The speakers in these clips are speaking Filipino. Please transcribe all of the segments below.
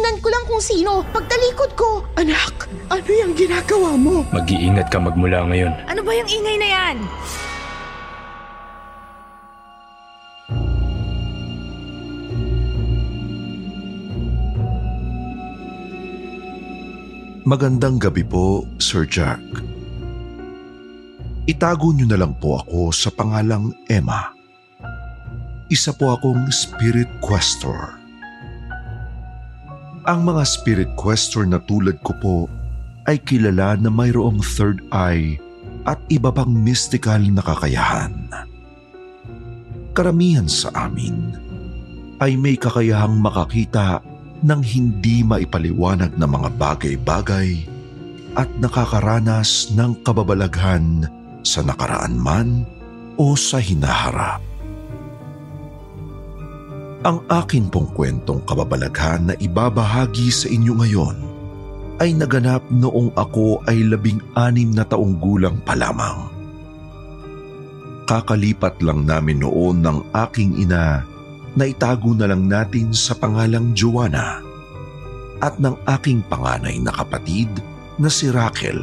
Tiningnan ko lang kung sino. Pagtalikod ko. Anak, ano yung ginagawa mo? Mag-iingat ka magmula ngayon. Ano ba yung ingay na yan? Magandang gabi po, Sir Jack. Itago niyo na lang po ako sa pangalang Emma. Isa po akong spirit questor. Ang mga spirit questor na tulad ko po ay kilala na mayroong third eye at iba pang mystical na kakayahan. Karamihan sa amin ay may kakayahang makakita ng hindi maipaliwanag na mga bagay-bagay at nakakaranas ng kababalaghan sa nakaraan man o sa hinaharap. Ang akin pong kwentong kababalaghan na ibabahagi sa inyo ngayon ay naganap noong ako ay labing anim na taong gulang pa lamang. Kakalipat lang namin noon ng aking ina na itago na lang natin sa pangalang Joanna at ng aking panganay na kapatid na si Raquel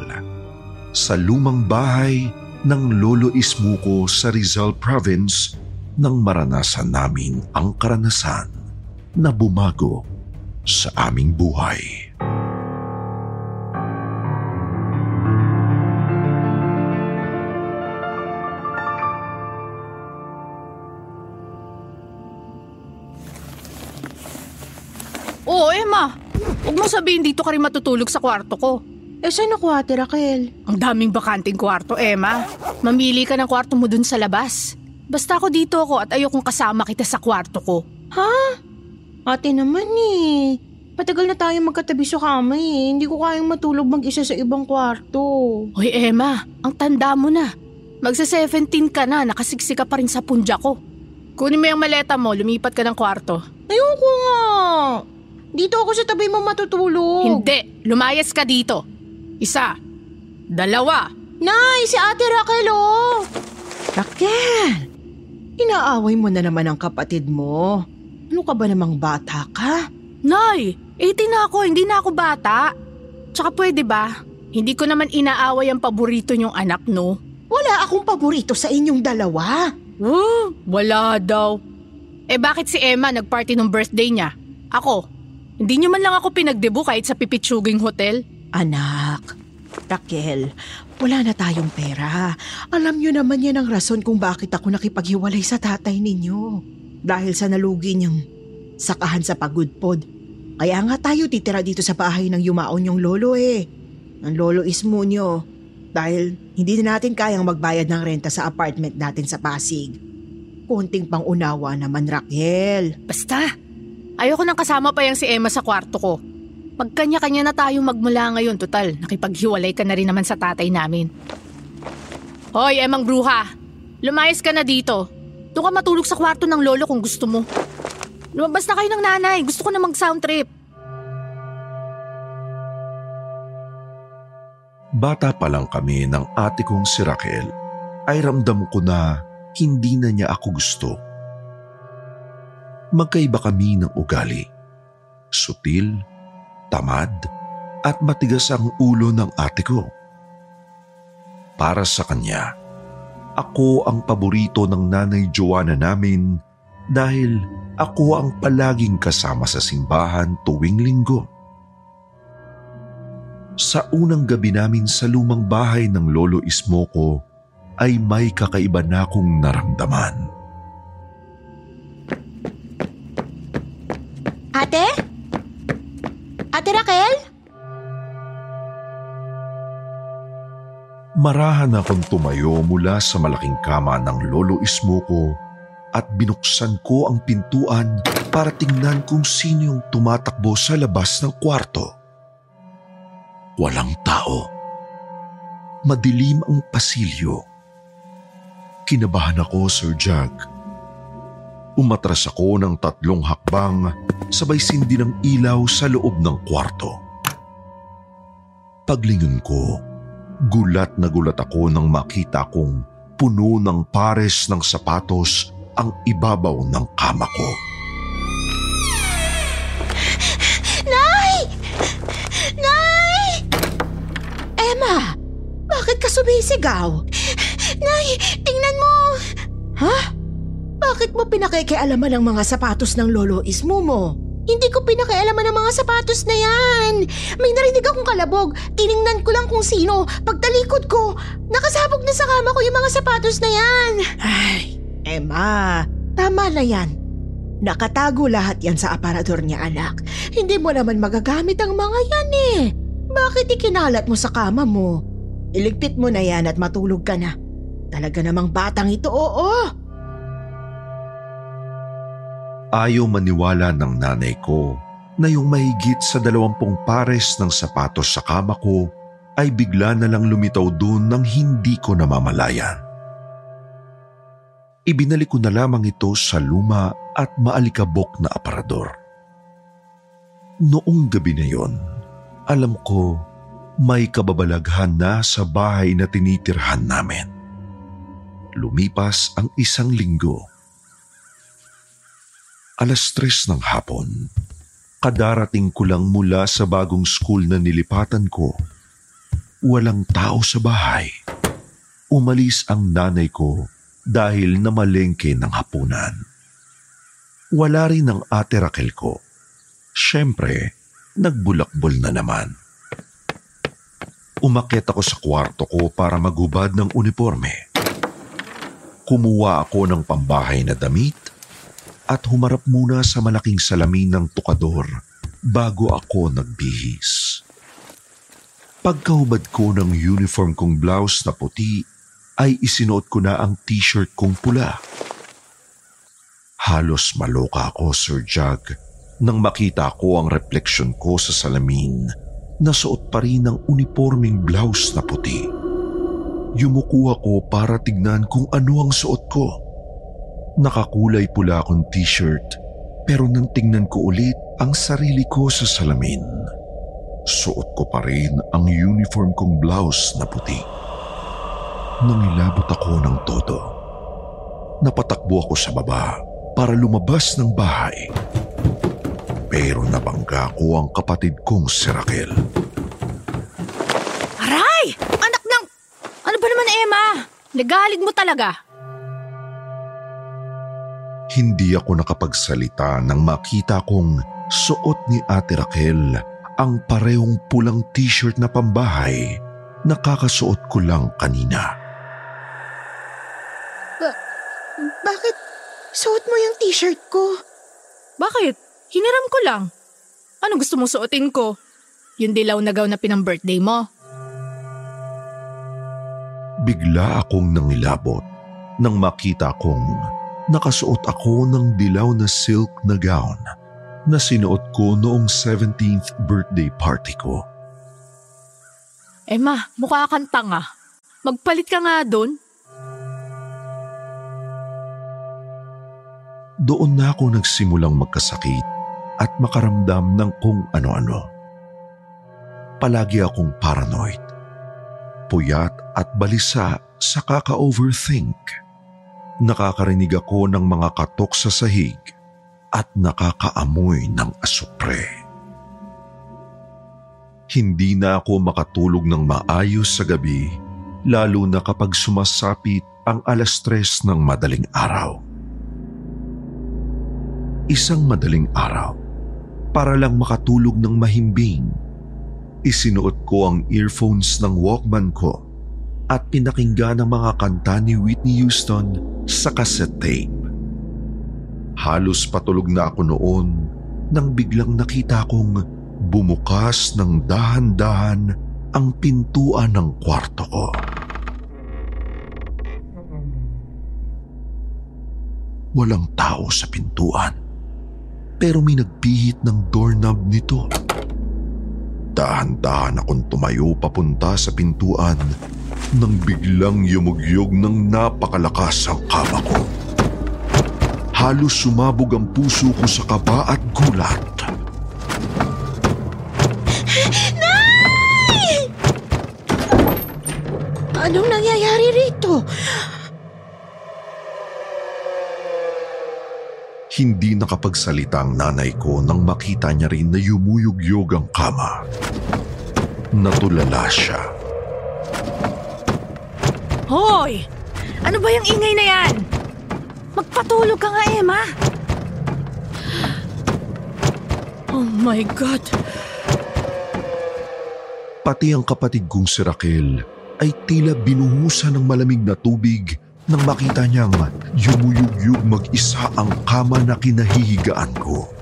sa lumang bahay ng Lolo Ismuko sa Rizal Province nang maranasan namin ang karanasan na bumago sa aming buhay. Oo, Emma. Huwag mo sabihin dito ka rin matutulog sa kwarto ko. Eh, saan ako ate Raquel? Ang daming bakanting kwarto, Emma. Mamili ka ng kwarto mo dun sa labas. Basta ako dito ako at ayokong kasama kita sa kwarto ko. Ha? Ate naman eh. Patagal na tayo magkatabi sa kama eh. Hindi ko kayang matulog mag-isa sa ibang kwarto. Hoy, Emma, ang tanda mo na. Magsa-17 ka na, nakasiksi ka pa rin sa punja ko. Kunin mo yung maleta mo, lumipat ka ng kwarto. Ayoko nga. Dito ako sa tabi mo matutulog. Hindi, lumayas ka dito. Isa, dalawa. Nay, si ate Raquel oh. Raquel, inaaway mo na naman ang kapatid mo. Ano ka ba namang bata ka? Nay, 18 na ako, hindi na ako bata. Tsaka pwede ba? Hindi ko naman inaaway ang paborito niyong anak, no? Wala akong paborito sa inyong dalawa. Uh, wala daw. Eh bakit si Emma nagparty ng birthday niya? Ako, hindi niyo man lang ako pinagdebo kahit sa pipitsuging hotel. Anak, Raquel, wala na tayong pera. Alam niyo naman yan ang rason kung bakit ako nakipaghiwalay sa tatay ninyo. Dahil sa nalugi niyang sakahan sa pagudpod. Kaya nga tayo titira dito sa bahay ng yumaon yung lolo eh. Ang lolo ismo niyo. Dahil hindi na natin kayang magbayad ng renta sa apartment natin sa Pasig. Konting pang unawa naman Raquel. Basta, ayoko nang kasama pa yung si Emma sa kwarto ko. Magkanya-kanya na tayo magmula ngayon, total. Nakipaghiwalay ka na rin naman sa tatay namin. Hoy, Emang Bruha! Lumayas ka na dito. Doon ka matulog sa kwarto ng lolo kung gusto mo. Lumabas na kayo ng nanay. Gusto ko na mag-sound trip. Bata pa lang kami ng ate kong si Raquel ay ramdam ko na hindi na niya ako gusto. Magkaiba kami ng ugali. Sutil, tamad, at matigas ang ulo ng ate ko. Para sa kanya, ako ang paborito ng nanay Joanna namin dahil ako ang palaging kasama sa simbahan tuwing linggo. Sa unang gabi namin sa lumang bahay ng lolo Ismoko ay may kakaiba na akong naramdaman. Ate? Ate Raquel? Marahan akong tumayo mula sa malaking kama ng lolo Ismoko at binuksan ko ang pintuan para tingnan kung sino yung tumatakbo sa labas ng kwarto. Walang tao. Madilim ang pasilyo. Kinabahan ako, Sir Jack. Umatras ako ng tatlong hakbang sabay sindi ng ilaw sa loob ng kwarto. Paglingon ko, gulat na gulat ako nang makita kong puno ng pares ng sapatos ang ibabaw ng kama ko. Nay! Nay! Emma, bakit ka sumisigaw? Nay, tingnan mo! Ha? Bakit mo pinakikialaman ang mga sapatos ng lolo ismo mo? Hindi ko pinakialaman ang mga sapatos na yan. May narinig akong kalabog. Tiningnan ko lang kung sino. Pagtalikod ko, nakasabog na sa kama ko yung mga sapatos na yan. Ay, Emma, tama na yan. Nakatago lahat yan sa aparador niya anak. Hindi mo naman magagamit ang mga yan eh. Bakit ikinalat mo sa kama mo? Iligpit mo na yan at matulog ka na. Talaga namang batang ito, oo. Ayaw maniwala ng nanay ko na yung mahigit sa dalawampung pares ng sapatos sa kama ko ay bigla na lang lumitaw doon nang hindi ko namamalayan. Ibinalik ko na lamang ito sa luma at maalikabok na aparador. Noong gabi na yon, alam ko may kababalaghan na sa bahay na tinitirhan namin. Lumipas ang isang linggo alas tres ng hapon. Kadarating ko lang mula sa bagong school na nilipatan ko. Walang tao sa bahay. Umalis ang nanay ko dahil namalengke ng hapunan. Wala rin ang ate Raquel ko. Siyempre, nagbulakbol na naman. Umakyat ako sa kwarto ko para magubad ng uniforme. Kumuha ako ng pambahay na damit at humarap muna sa malaking salamin ng tukador bago ako nagbihis. Pagkahubad ko ng uniform kong blouse na puti, ay isinuot ko na ang t-shirt kong pula. Halos maloka ako, Sir Jug, nang makita ko ang refleksyon ko sa salamin na suot pa rin ang uniforming blouse na puti. Yumuko ako para tignan kung ano ang suot ko. Nakakulay pula akong t-shirt pero nang tingnan ko ulit ang sarili ko sa salamin, suot ko pa rin ang uniform kong blouse na puti. Nangilabot ako ng todo. Napatakbo ako sa baba para lumabas ng bahay. Pero nabangga ko ang kapatid kong si Raquel. Aray! Anak ng... Ano ba naman, Emma? Nagalig mo talaga. Hindi ako nakapagsalita nang makita kong suot ni Ate Raquel ang parehong pulang t-shirt na pambahay na kakasuot ko lang kanina. Bakit suot mo yung t-shirt ko? Bakit? Hiniram ko lang. Ano gusto mong suotin ko? Yung dilaw na gown na pinang-birthday mo? Bigla akong nangilabot nang makita kong nakasuot ako ng dilaw na silk na gown na sinuot ko noong 17th birthday party ko. Emma, mukha kang tanga. Magpalit ka nga doon. Doon na ako nagsimulang magkasakit at makaramdam ng kung ano-ano. Palagi akong paranoid, puyat at balisa sa kaka-overthink. Nakakarinig ako ng mga katok sa sahig at nakakaamoy ng asupre. Hindi na ako makatulog ng maayos sa gabi lalo na kapag sumasapit ang alas tres ng madaling araw. Isang madaling araw, para lang makatulog ng mahimbing, isinuot ko ang earphones ng Walkman ko at pinakinggan ang mga kanta ni Whitney Houston sa cassette tape. Halos patulog na ako noon nang biglang nakita kong bumukas ng dahan-dahan ang pintuan ng kwarto ko. walang tao sa pintuan. Pero may nagpihit ng doorknob nito. Dahan-dahan akong tumayo papunta sa pintuan nang biglang yumugyog ng napakalakas ang kama ko. Halos sumabog ang puso ko sa kaba at gulat. Anong nangyayari rito? Hindi nakapagsalita ang nanay ko nang makita niya rin na yumuyugyog ang kama. Natulala siya. Hoy! Ano ba yung ingay na yan? Magpatulog ka nga, Emma. Oh my God. Pati ang kapatid kong si Raquel ay tila binuhusan ng malamig na tubig nang makita niyang yumuyugyug mag-isa ang kama na kinahihigaan ko.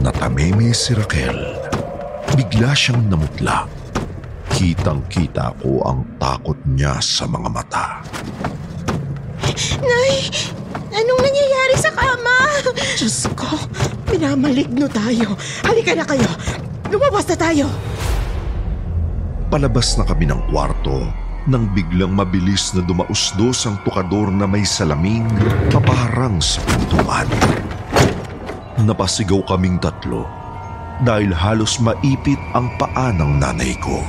Natameme si Raquel. Bigla siyang namutla. Kitang-kita ko ang takot niya sa mga mata. Nay, anong nangyayari sa kama? Diyos ko, minamaligno tayo. Halika na kayo. Lumabas na tayo. Palabas na kami ng kwarto nang biglang mabilis na dumausdos ang tukador na may salamin paparang sa pintuan. Napasigaw kaming tatlo dahil halos maipit ang paa ng nanay ko.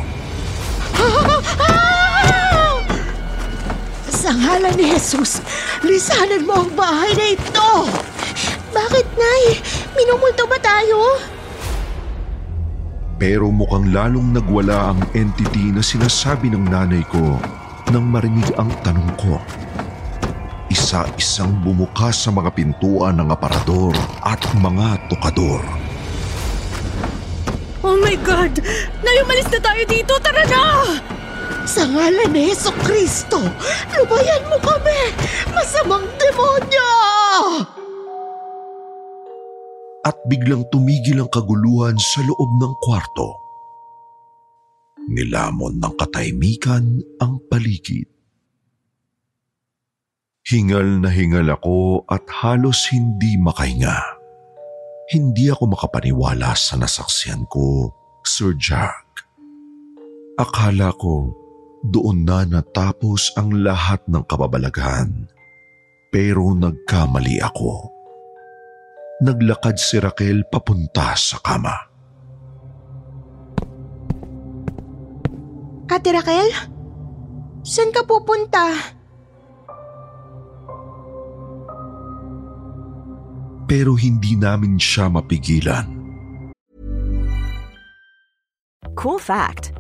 Sa ngalan ni Jesus, lisanan mo ang bahay na ito. Bakit, Nay? Minumulto ba tayo? Pero mukhang lalong nagwala ang entity na sinasabi ng nanay ko nang marinig ang tanong ko. Isa-isang bumukas sa mga pintuan ng aparador at mga tukador. Oh my God! Nay, umalis na tayo dito! Tara na! Sa ngalan ni Yeso Kristo, lubayan mo kami! Masamang demonyo! At biglang tumigil ang kaguluhan sa loob ng kwarto. Nilamon ng katahimikan ang paligid. Hingal na hingal ako at halos hindi makahinga. Hindi ako makapaniwala sa nasaksiyan ko, Sir Jack. Akala ko doon na natapos ang lahat ng kababalaghan. Pero nagkamali ako. Naglakad si Raquel papunta sa kama. Ate Raquel? Saan ka pupunta? Pero hindi namin siya mapigilan. Cool fact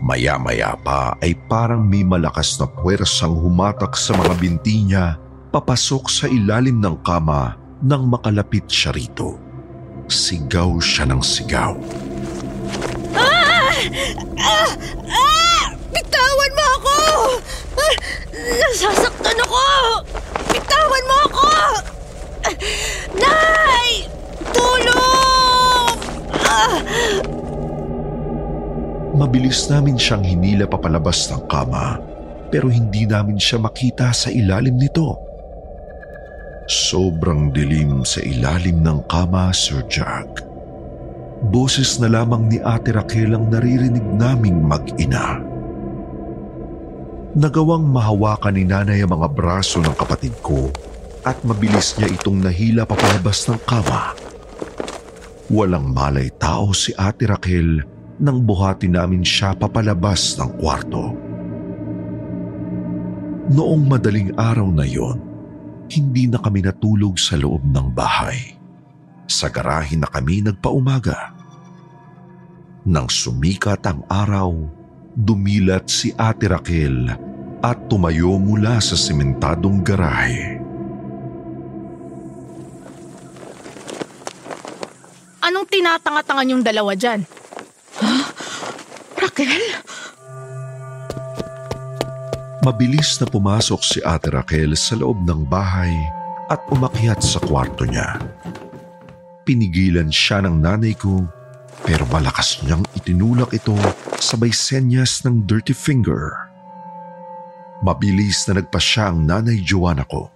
Maya-maya pa ay parang may malakas na puwersang humatak sa mga binti niya papasok sa ilalim ng kama nang makalapit siya rito. Sigaw siya ng sigaw. Ah! Ah! Bitawan mo ako! Ah! Nasasaktan ako! Bitawan mo ako! Ah! Nay! Tulong! Mabilis namin siyang hinila papalabas ng kama pero hindi namin siya makita sa ilalim nito. Sobrang dilim sa ilalim ng kama, Sir Jack. Boses na lamang ni Ate Raquel ang naririnig naming mag-ina. Nagawang mahawakan ni nanay ang mga braso ng kapatid ko at mabilis niya itong nahila papalabas ng kama. Walang malay tao si Ate Raquel nang buhati namin siya papalabas ng kwarto. Noong madaling araw na yon, hindi na kami natulog sa loob ng bahay. Sa garahe na kami nagpaumaga. Nang sumikat ang araw, dumilat si Ate Raquel at tumayo mula sa simentadong garahe. Anong tinatanga-tangan yung dalawa dyan? Raquel? Mabilis na pumasok si Ate Raquel sa loob ng bahay at umakyat sa kwarto niya. Pinigilan siya ng nanay ko pero malakas niyang itinulak ito sabay senyas ng dirty finger. Mabilis na nagpa siya ang nanay Joanna ko.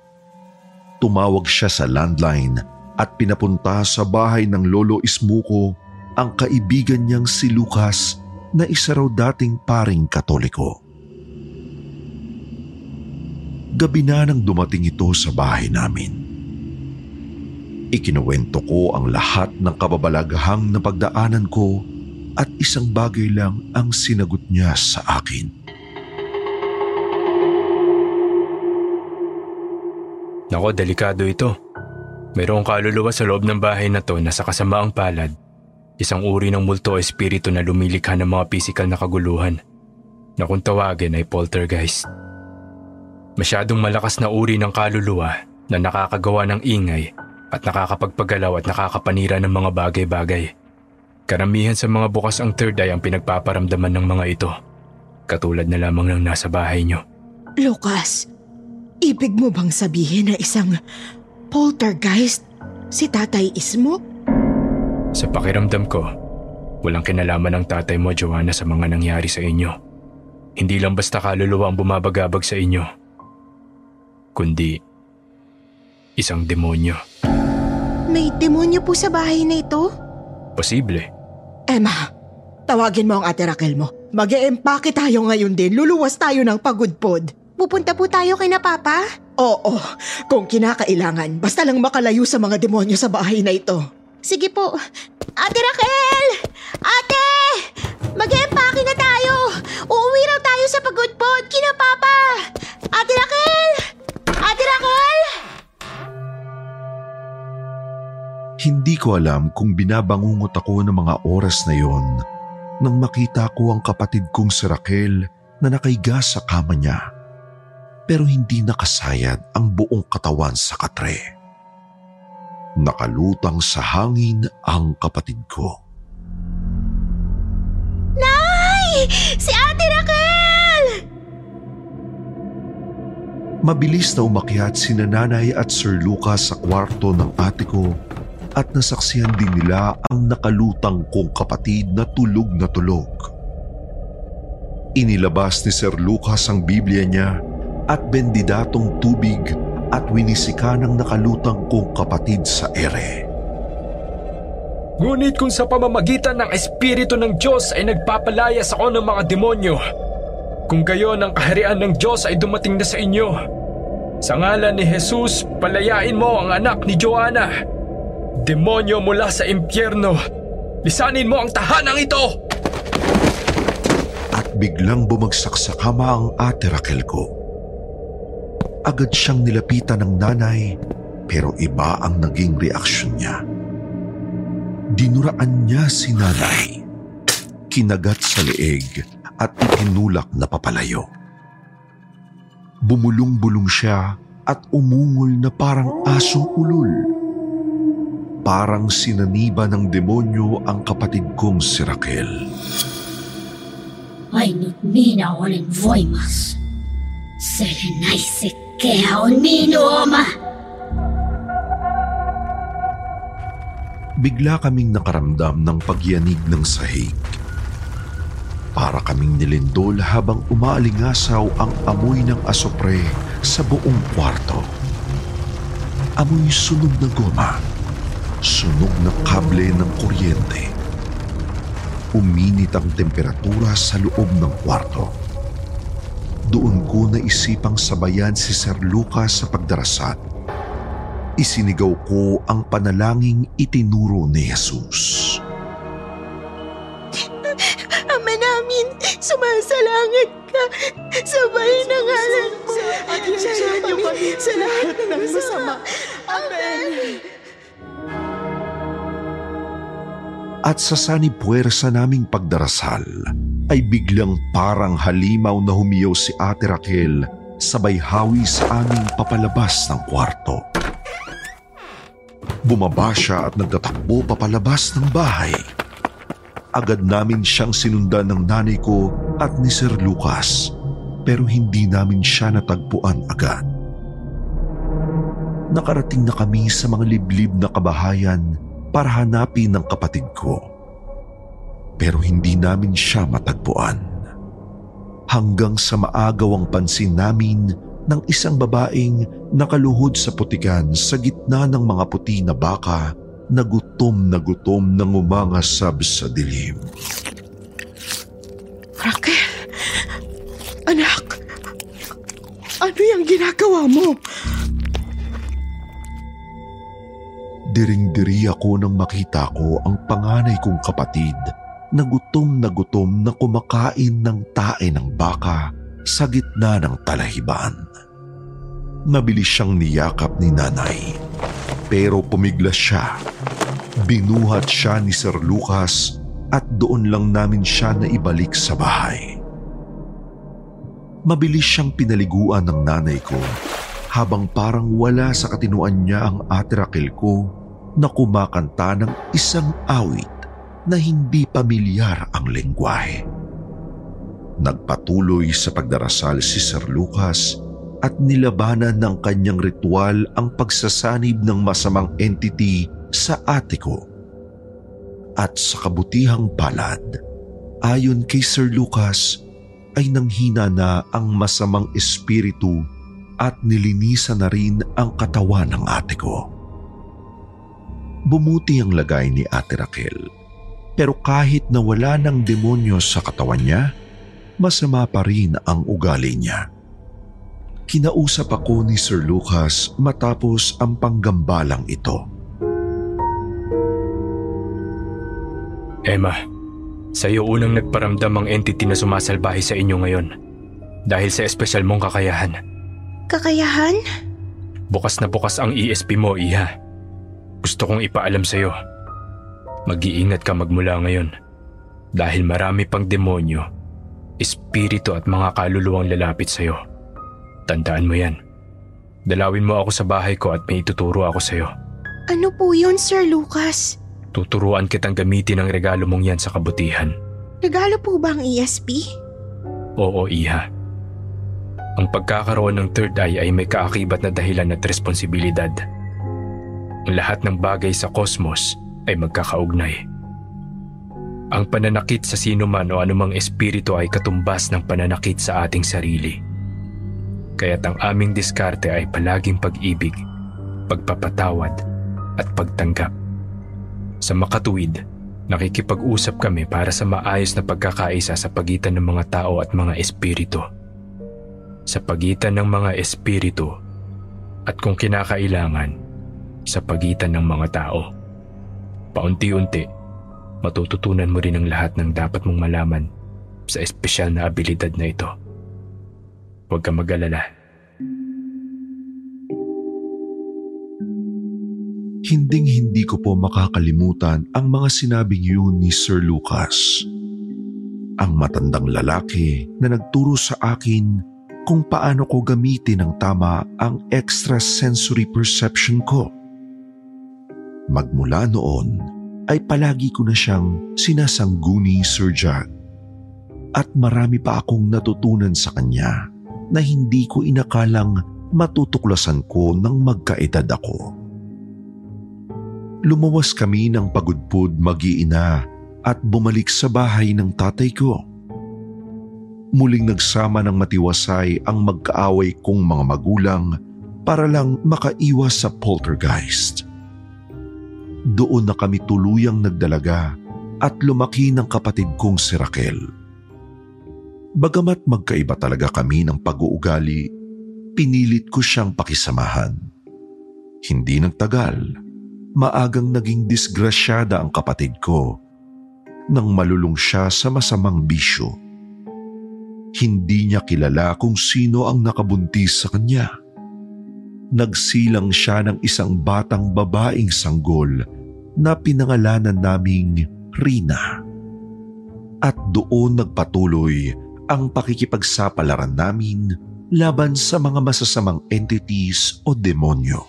Tumawag siya sa landline at pinapunta sa bahay ng lolo Ismuko ang kaibigan niyang si Lucas na isa raw dating paring katoliko. Gabi na nang dumating ito sa bahay namin. Ikinuwento ko ang lahat ng kababalagahang na pagdaanan ko at isang bagay lang ang sinagot niya sa akin. Nako, delikado ito. Mayroong kaluluwa sa loob ng bahay na to na sa kasamaang palad. Isang uri ng multo o espiritu na lumilikha ng mga pisikal na kaguluhan na kung tawagin ay poltergeist. Masyadong malakas na uri ng kaluluwa na nakakagawa ng ingay at nakakapagpagalaw at nakakapanira ng mga bagay-bagay. Karamihan sa mga bukas ang third eye ang pinagpaparamdaman ng mga ito. Katulad na lamang ng nasa bahay nyo. Lucas, ibig mo bang sabihin na isang poltergeist si Tatay Ismo? Sa pakiramdam ko, walang kinalaman ng tatay mo, Joanna, sa mga nangyari sa inyo. Hindi lang basta kaluluwa ang bumabagabag sa inyo, kundi isang demonyo. May demonyo po sa bahay na ito? Posible. Emma, tawagin mo ang ate Raquel mo. mag empake tayo ngayon din. Luluwas tayo ng pagudpod. Pupunta po tayo kay na Papa? Oo, kung kinakailangan. Basta lang makalayo sa mga demonyo sa bahay na ito. Sige po. Ate Raquel! Ate! Mag-empake na tayo! Uuwi raw tayo sa pagudpod kina Papa! Ate Raquel! Ate Raquel! Hindi ko alam kung binabangungot ako ng mga oras na yon nang makita ko ang kapatid kong si Raquel na nakaiga sa kama niya. Pero hindi nakasayad ang buong katawan sa katre. Nakalutang sa hangin ang kapatid ko. Nay! Si Ate Raquel! Mabilis na umakyat si nanay at Sir Lucas sa kwarto ng ate ko at nasaksihan din nila ang nakalutang kong kapatid na tulog na tulog. Inilabas ni Sir Lucas ang Biblia niya at bendidatong tubig at winisika ng nakalutang kong kapatid sa ere. Ngunit kung sa pamamagitan ng Espiritu ng Diyos ay nagpapalayas ako ng mga demonyo, kung gayon ang kaharian ng Diyos ay dumating na sa inyo, sa ngalan ni Jesus, palayain mo ang anak ni Joanna. Demonyo mula sa impyerno, lisanin mo ang tahanang ito! At biglang bumagsak sa kama ang ate Raquel ko agad siyang nilapitan ng nanay pero iba ang naging reaksyon niya. Dinuraan niya si nanay, kinagat sa leeg at itinulak na papalayo. Bumulong-bulong siya at umungol na parang asong ulol. Parang sinaniba ng demonyo ang kapatid kong si Raquel. Ay nutmina olin voimas. Selenaisit kaya Oma! Bigla kaming nakaramdam ng pagyanig ng sahig. Para kaming nilindol habang umaalingasaw ang amoy ng asopre sa buong kwarto. Amoy sunog na goma, sunog na kable ng kuryente. Uminit ang temperatura sa loob ng kwarto doon ko naisipang sabayan si Sir Lucas sa pagdarasat. Isinigaw ko ang panalangin itinuro ni Jesus. Ama namin, sumasalangit ka. Sabay na ngalan mo. sa lahat ng masama. Amen. At sa sanipuwersa naming pagdarasal, ay biglang parang halimaw na humiyaw si Ate Raquel sabay hawi sa aming papalabas ng kwarto. Bumaba siya at nagtatakbo papalabas ng bahay. Agad namin siyang sinundan ng nanay ko at ni Sir Lucas pero hindi namin siya natagpuan agad. Nakarating na kami sa mga liblib na kabahayan para hanapin ng kapatid ko. Pero hindi namin siya matagpuan. Hanggang sa maagaw ang pansin namin ng isang babaeng nakaluhod sa putikan sa gitna ng mga puti na baka na gutom na gutom nang umangasab sa dilim. Raquel! Anak! Ano yung ginagawa mo? Diring-diri ako nang makita ko ang panganay kong kapatid na gutom na gutom na kumakain ng tae ng baka sa gitna ng talahiban. Nabilis siyang niyakap ni nanay. Pero pumiglas siya. Binuhat siya ni Sir Lucas at doon lang namin siya na ibalik sa bahay. Mabilis siyang pinaliguan ng nanay ko habang parang wala sa katinuan niya ang ate Raquel ko na kumakanta ng isang awit na hindi pamilyar ang lengguwahe. Nagpatuloy sa pagdarasal si Sir Lucas at nilabanan ng kanyang ritual ang pagsasanib ng masamang entity sa ate ko. At sa kabutihang palad, ayon kay Sir Lucas, ay nanghina na ang masamang espiritu at nilinisan na rin ang katawan ng ate ko. Bumuti ang lagay ni ate Raquel. Pero kahit na wala ng demonyo sa katawan niya, masama pa rin ang ugali niya. Kinausap ako ni Sir Lucas matapos ang panggambalang ito. Emma, sa iyo unang nagparamdam ang entity na sumasalbahe sa inyo ngayon dahil sa espesyal mong kakayahan. Kakayahan? Bukas na bukas ang ESP mo, Iha. Gusto kong ipaalam sa iyo. Mag-iingat ka magmula ngayon dahil marami pang demonyo, espiritu at mga kaluluwang lalapit sa iyo. Tandaan mo yan. Dalawin mo ako sa bahay ko at may ituturo ako sa iyo. Ano po yun, Sir Lucas? Tuturuan kitang gamitin ang regalo mong yan sa kabutihan. Regalo po ba ang ESP? Oo, Iha. Ang pagkakaroon ng third eye ay may kaakibat na dahilan at responsibilidad. Ang lahat ng bagay sa kosmos ay magkakaugnay. Ang pananakit sa sino man o anumang espiritu ay katumbas ng pananakit sa ating sarili. Kaya't ang aming diskarte ay palaging pag-ibig, pagpapatawad at pagtanggap. Sa makatuwid, nakikipag-usap kami para sa maayos na pagkakaisa sa pagitan ng mga tao at mga espiritu. Sa pagitan ng mga espiritu at kung kinakailangan, sa pagitan ng mga tao. Paunti-unti, matututunan mo rin ang lahat ng dapat mong malaman sa espesyal na abilidad na ito. Huwag kang mag-alala. Hinding-hindi ko po makakalimutan ang mga sinabing yun ni Sir Lucas. Ang matandang lalaki na nagturo sa akin kung paano ko gamitin ng tama ang extrasensory perception ko. Magmula noon ay palagi ko na siyang sinasangguni Sir Jack. At marami pa akong natutunan sa kanya na hindi ko inakalang matutuklasan ko nang magkaedad ako lumawas kami ng pagudpod mag-iina at bumalik sa bahay ng tatay ko. Muling nagsama ng matiwasay ang magkaaway kong mga magulang para lang makaiwas sa poltergeist. Doon na kami tuluyang nagdalaga at lumaki ng kapatid kong si Raquel. Bagamat magkaiba talaga kami ng pag-uugali, pinilit ko siyang pakisamahan. Hindi nagtagal maagang naging disgrasyada ang kapatid ko nang malulung siya sa masamang bisyo. Hindi niya kilala kung sino ang nakabuntis sa kanya. Nagsilang siya ng isang batang babaeng sanggol na pinangalanan naming Rina. At doon nagpatuloy ang pakikipagsapalaran namin laban sa mga masasamang entities o demonyo.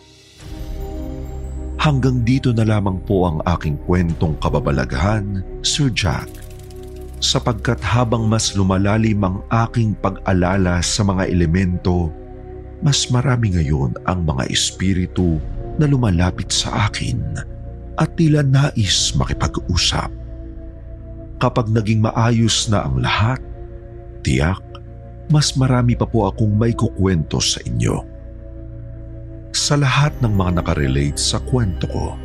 Hanggang dito na lamang po ang aking kwentong kababalaghan, Sir Jack. Sapagkat habang mas lumalalim ang aking pag-alala sa mga elemento, mas marami ngayon ang mga espiritu na lumalapit sa akin at tila nais makipag-usap. Kapag naging maayos na ang lahat, tiyak, mas marami pa po akong may kukwento sa inyo. Sa lahat ng mga nakarelate sa kwento ko,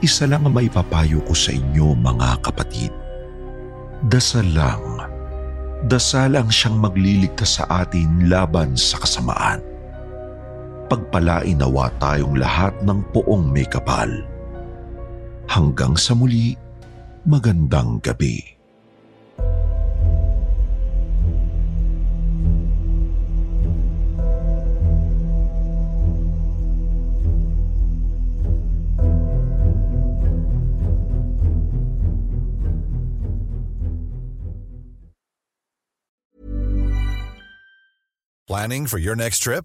isa lang ang maipapayo ko sa inyo mga kapatid. Dasal lang. Dasal ang siyang magliligtas sa atin laban sa kasamaan. Pagpalain nawa tayong lahat ng poong may kapal. Hanggang sa muli, magandang gabi. Planning for your next trip?